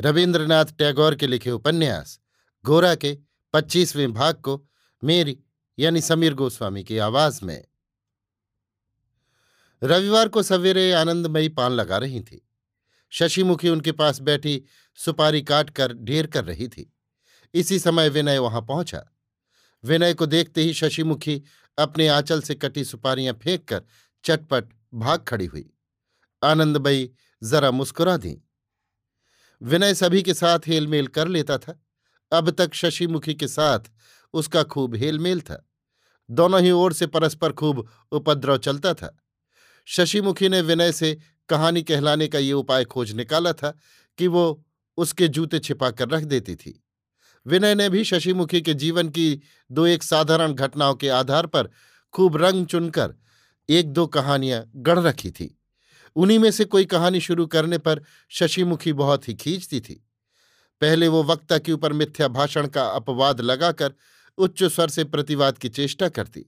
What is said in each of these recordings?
रविन्द्रनाथ टैगोर के लिखे उपन्यास, गोरा के पच्चीसवें भाग को मेरी यानी समीर गोस्वामी की आवाज़ में। रविवार को सवेरे आनंदमयी पान लगा रही थी। शशिमुखी उनके पास बैठी सुपारी काट कर ढेर कर रही थी। इसी समय विनय वहाँ पहुँचा। विनय को देखते ही शशिमुखी अपने आंचल से कटी सुपारियाँ फेंक कर चटपट भाग खड़ी हुई। आनंदमयी जरा मुस्कुरा दी। विनय सभी के साथ हेलमेल कर लेता था। अब तक शशिमुखी के साथ उसका खूब हेलमेल था। दोनों ही ओर से परस्पर खूब उपद्रव चलता था। शशिमुखी ने विनय से कहानी कहलाने का ये उपाय खोज निकाला था कि वो उसके जूते छिपा कर रख देती थी। विनय ने भी शशिमुखी के जीवन की दो एक साधारण घटनाओं के आधार पर खूब रंग चुनकर एक दो कहानियाँ गढ़ रखी थी। उन्हीं में से कोई कहानी शुरू करने पर शशिमुखी बहुत ही खींचती थी। पहले वो वक्ता के ऊपर मिथ्या भाषण का अपवाद लगाकर उच्च स्वर से प्रतिवाद की चेष्टा करती।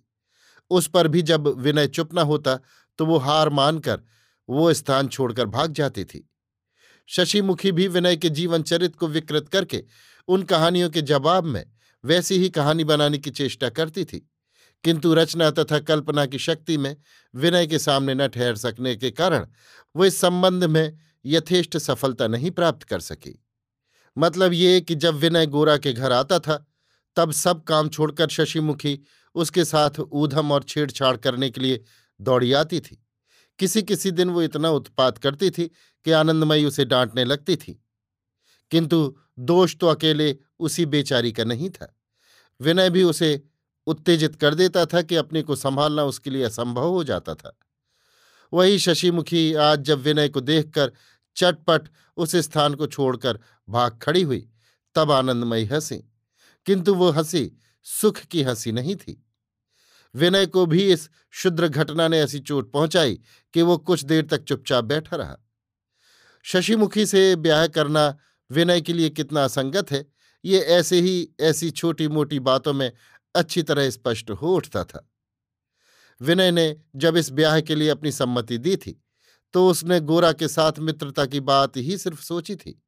उस पर भी जब विनय चुप न होता तो वो हार मानकर वो स्थान छोड़कर भाग जाती थी। शशिमुखी भी विनय के जीवन चरित को विकृत करके उन कहानियों के जवाब में वैसी ही कहानी बनाने की चेष्टा करती थी। किंतु रचना तथा कल्पना की शक्ति में विनय के सामने न ठहर सकने के कारण वो इस संबंध में यथेष्ट सफलता नहीं प्राप्त कर सकी। मतलब ये कि जब विनय गोरा के घर आता था, तब सब काम छोड़कर शशिमुखी उसके साथ ऊधम और छेड़छाड़ करने के लिए दौड़ी आती थी। किसी किसी दिन वो इतना उत्पात करती थी कि आनंदमयी उसे डांटने लगती थी। किंतु दोष तो अकेले उसी बेचारी का नहीं था। विनय भी उसे उत्तेजित कर देता था कि अपने को संभालना उसके लिए असंभव हो जाता था। वही शशिमुखी आज जब विनय को देखकर चटपट उस स्थान को छोड़कर भाग खड़ी हुई, तब आनंदमयी हँसी। किंतु वो हँसी सुख की हँसी नहीं थी। विनय को भी इस शुद्र घटना ने ऐसी चोट पहुंचाई कि वो कुछ देर तक चुपचाप बैठा रहा। शशिमुखी से ब्याह करना विनय के लिए कितना असंगत है, ये ऐसे ही ऐसी छोटी मोटी बातों में अच्छी तरह स्पष्ट हो उठता था। विनय ने जब इस ब्याह के लिए अपनी सम्मति दी थी तो उसने गोरा के साथ मित्रता की बात ही सिर्फ़ सोची थी।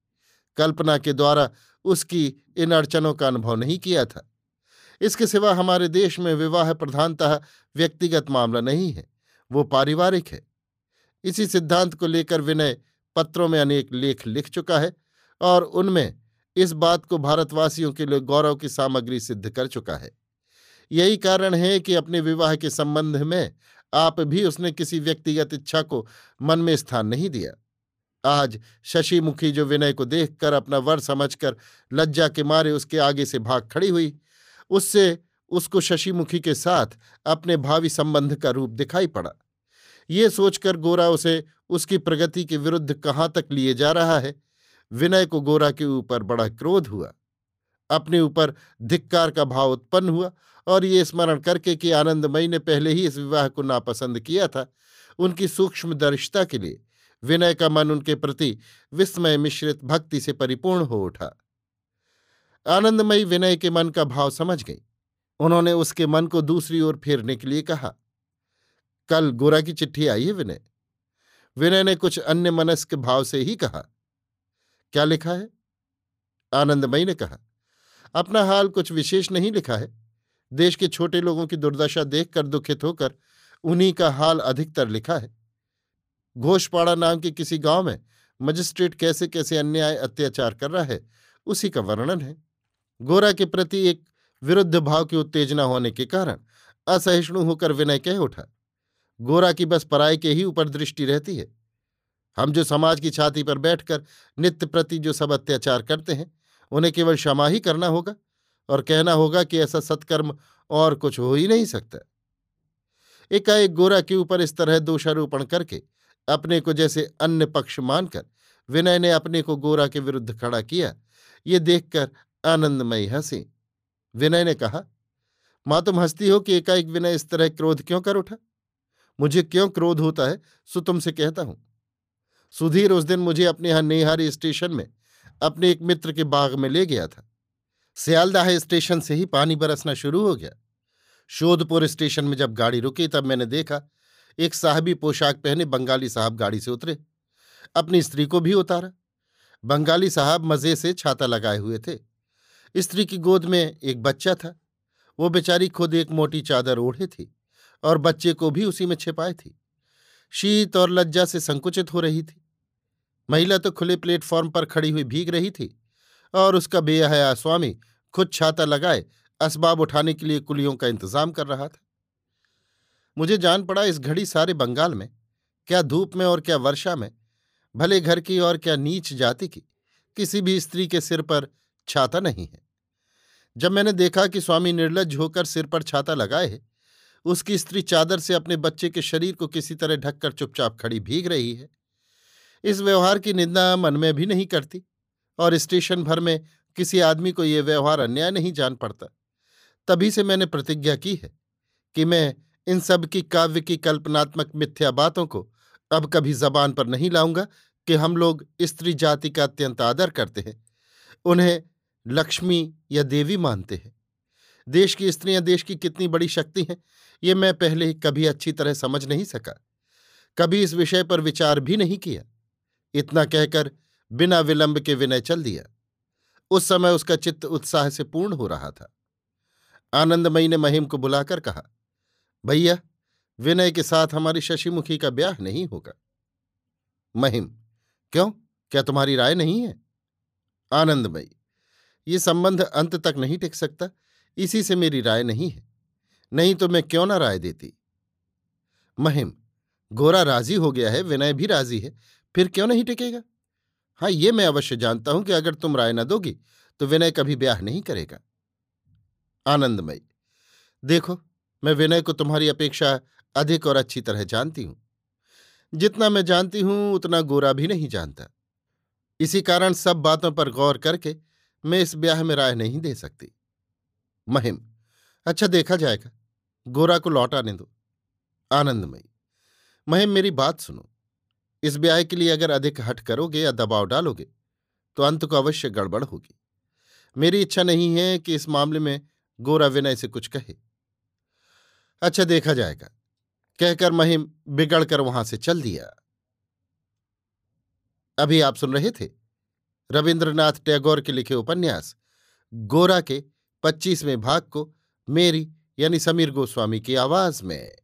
कल्पना के द्वारा उसकी इन अड़चनों का अनुभव नहीं किया था। इसके सिवा हमारे देश में विवाह प्रधानतः व्यक्तिगत मामला नहीं है, वो पारिवारिक है। इसी सिद्धांत को लेकर विनय पत्रों में अनेक लेख लिख चुका है और उनमें इस बात को भारतवासियों के लिए गौरव की सामग्री सिद्ध कर चुका है। यही कारण है कि अपने विवाह के संबंध में आप भी उसने किसी व्यक्तिगत इच्छा को मन में स्थान नहीं दिया। आज शशिमुखी जो विनय को देखकर अपना वर समझकर लज्जा के मारे उसके आगे से भाग खड़ी हुई, उससे उसको शशिमुखी के साथ अपने भावी संबंध का रूप दिखाई पड़ा। ये सोचकर गोरा उसे उसकी प्रगति के विरुद्ध कहाँ तक लिए जा रहा है? विनय को गोरा के ऊपर बड़ा क्रोध हुआ। अपने ऊपर धिक्कार का भाव उत्पन्न हुआ और ये स्मरण करके कि आनंदमयी ने पहले ही इस विवाह को नापसंद किया था, उनकी सूक्ष्म दर्शिता के लिए। विनय का मन उनके प्रति विस्मय मिश्रित भक्ति से परिपूर्ण हो उठा। आनंदमयी विनय के मन का भाव समझ गई। उन्होंने उसके मन को दूसरी ओर फेरने के लिए कहा, कल गोरा की चिट्ठी आई है विनय? विनय ने कुछ अन्य मनस्क भाव से ही कहा, क्या लिखा है? आनंदमयी ने कहा अपना हाल कुछ विशेष नहीं लिखा है। देश के छोटे लोगों की दुर्दशा देखकर, दुखित होकर, उन्हीं का हाल अधिकतर लिखा है। घोषपाड़ा नाम के किसी गाँव में मजिस्ट्रेट कैसे कैसे अन्याय, अत्याचार कर रहा है, उसी का वर्णन है। गोरा के प्रति एक विरुद्ध भाव की उत्तेजना होने के कारण असहिष्णु होकर विनय कह उठा, गोरा की बस पराय के ही ऊपर दृष्टि रहती है। हम जो समाज की छाती पर बैठकर, नित्य प्रति जो सब अत्याचार करते हैं उन्हें केवल क्षमा ही करना होगा और कहना होगा कि ऐसा सत्कर्म और कुछ हो ही नहीं सकता। एकाएक गोरा के ऊपर इस तरह दोषारोपण करके अपने को जैसे अन्य पक्ष मानकर विनय ने अपने को गोरा के विरुद्ध खड़ा किया, ये देखकर आनंदमयी हँसी। विनय ने कहा, माँ, तुम हंसती हो कि एकाएक विनय इस तरह क्रोध क्यों कर उठा? मुझे क्यों क्रोध होता है? सो तुमसे कहता हूँ। सुधीर उस दिन मुझे अपने यहाँ नेहारी स्टेशन में अपने एक मित्र के बाग में ले गया था। सियालदाह स्टेशन से ही पानी बरसना शुरू हो गया। शोधपुर स्टेशन में जब गाड़ी रुकी, तब मैंने देखा, एक साहबी पोशाक पहने बंगाली साहब गाड़ी से उतरे। अपनी स्त्री को भी उतारा। बंगाली साहब मज़े से छाता लगाए हुए थे। स्त्री की गोद में एक बच्चा था। वो बेचारी खुद एक मोटी चादर ओढ़े थी और बच्चे को भी उसी में छिपाए थी। शीत और लज्जा से संकुचित हो रही थी। महिला तो खुले प्लेटफॉर्म पर खड़ी हुई भीग रही थी और उसका बेहया स्वामी खुद छाता लगाए असबाब उठाने के लिए कुलियों का इंतज़ाम कर रहा था। मुझे जान पड़ा इस घड़ी सारे बंगाल में, क्या धूप में और क्या वर्षा में, भले घर की और क्या नीच जाति की, किसी भी स्त्री के सिर पर छाता नहीं है। जब मैंने देखा कि स्वामी निर्लज होकर सिर पर छाता लगाए है, उसकी स्त्री चादर से अपने बच्चे के शरीर को किसी तरह ढककर चुपचाप खड़ी भीग रही है। इस व्यवहार की निंदा मन में भी नहीं करती और स्टेशन भर में किसी आदमी को यह व्यवहार अन्याय नहीं जान पड़ता। तभी से मैंने प्रतिज्ञा की है कि मैं इन सब की काव्य की कल्पनात्मक मिथ्या बातों को अब कभी जबान पर नहीं लाऊँगा कि हम लोग स्त्री जाति का अत्यंत आदर करते हैं। उन्हें लक्ष्मी या देवी मानते हैं। देश की स्त्रियाँ देश की कितनी बड़ी शक्ति हैं, ये मैं पहले कभी अच्छी तरह समझ नहीं सका। कभी इस विषय पर विचार भी नहीं किया। इतना कहकर बिना विलंब के विनय चल दिया। उस समय उसका चित्त उत्साह से पूर्ण हो रहा था। आनंदमयी ने महिम को बुलाकर कहा, भैया, विनय के साथ हमारी शशिमुखी का ब्याह नहीं होगा। महिम, क्यों? क्या तुम्हारी राय नहीं है? आनंदमयी, ये संबंध अंत तक नहीं टिक सकता। इसी से मेरी राय नहीं है। नहीं तो मैं क्यों ना राय देती? महिम, गोरा राज़ी हो गया है, विनय भी राज़ी है। फिर क्यों नहीं टिकेगा? हाँ ये मैं अवश्य जानता हूँ कि अगर तुम राय न दोगी तो विनय कभी ब्याह नहीं करेगा। आनंदमयी, देखो, मैं विनय को तुम्हारी अपेक्षा अधिक और अच्छी तरह जानती हूँ। जितना मैं जानती हूँ, उतना गोरा भी नहीं जानता। इसी कारण सब बातों पर गौर करके मैं इस ब्याह में राय नहीं दे सकती। महिम अच्छा देखा जाएगा। गोरा को लौटाने दो। आनंदमयी, महिम मेरी बात सुनो। इस ब्याह के लिए अगर अधिक हट करोगे या दबाव डालोगे तो अंत को अवश्य गड़बड़ होगी। मेरी इच्छा नहीं है कि इस मामले में गोरा विनय से कुछ कहे। अच्छा देखा जाएगा। कहकर महिम बिगड़कर वहाँ से चल दिया। अभी आप सुन रहे थे रविन्द्रनाथ टैगोर के लिखे उपन्यास, गोरा के पच्चीसवें भाग को मेरी यानी समीर गोस्वामी की आवाज़ में।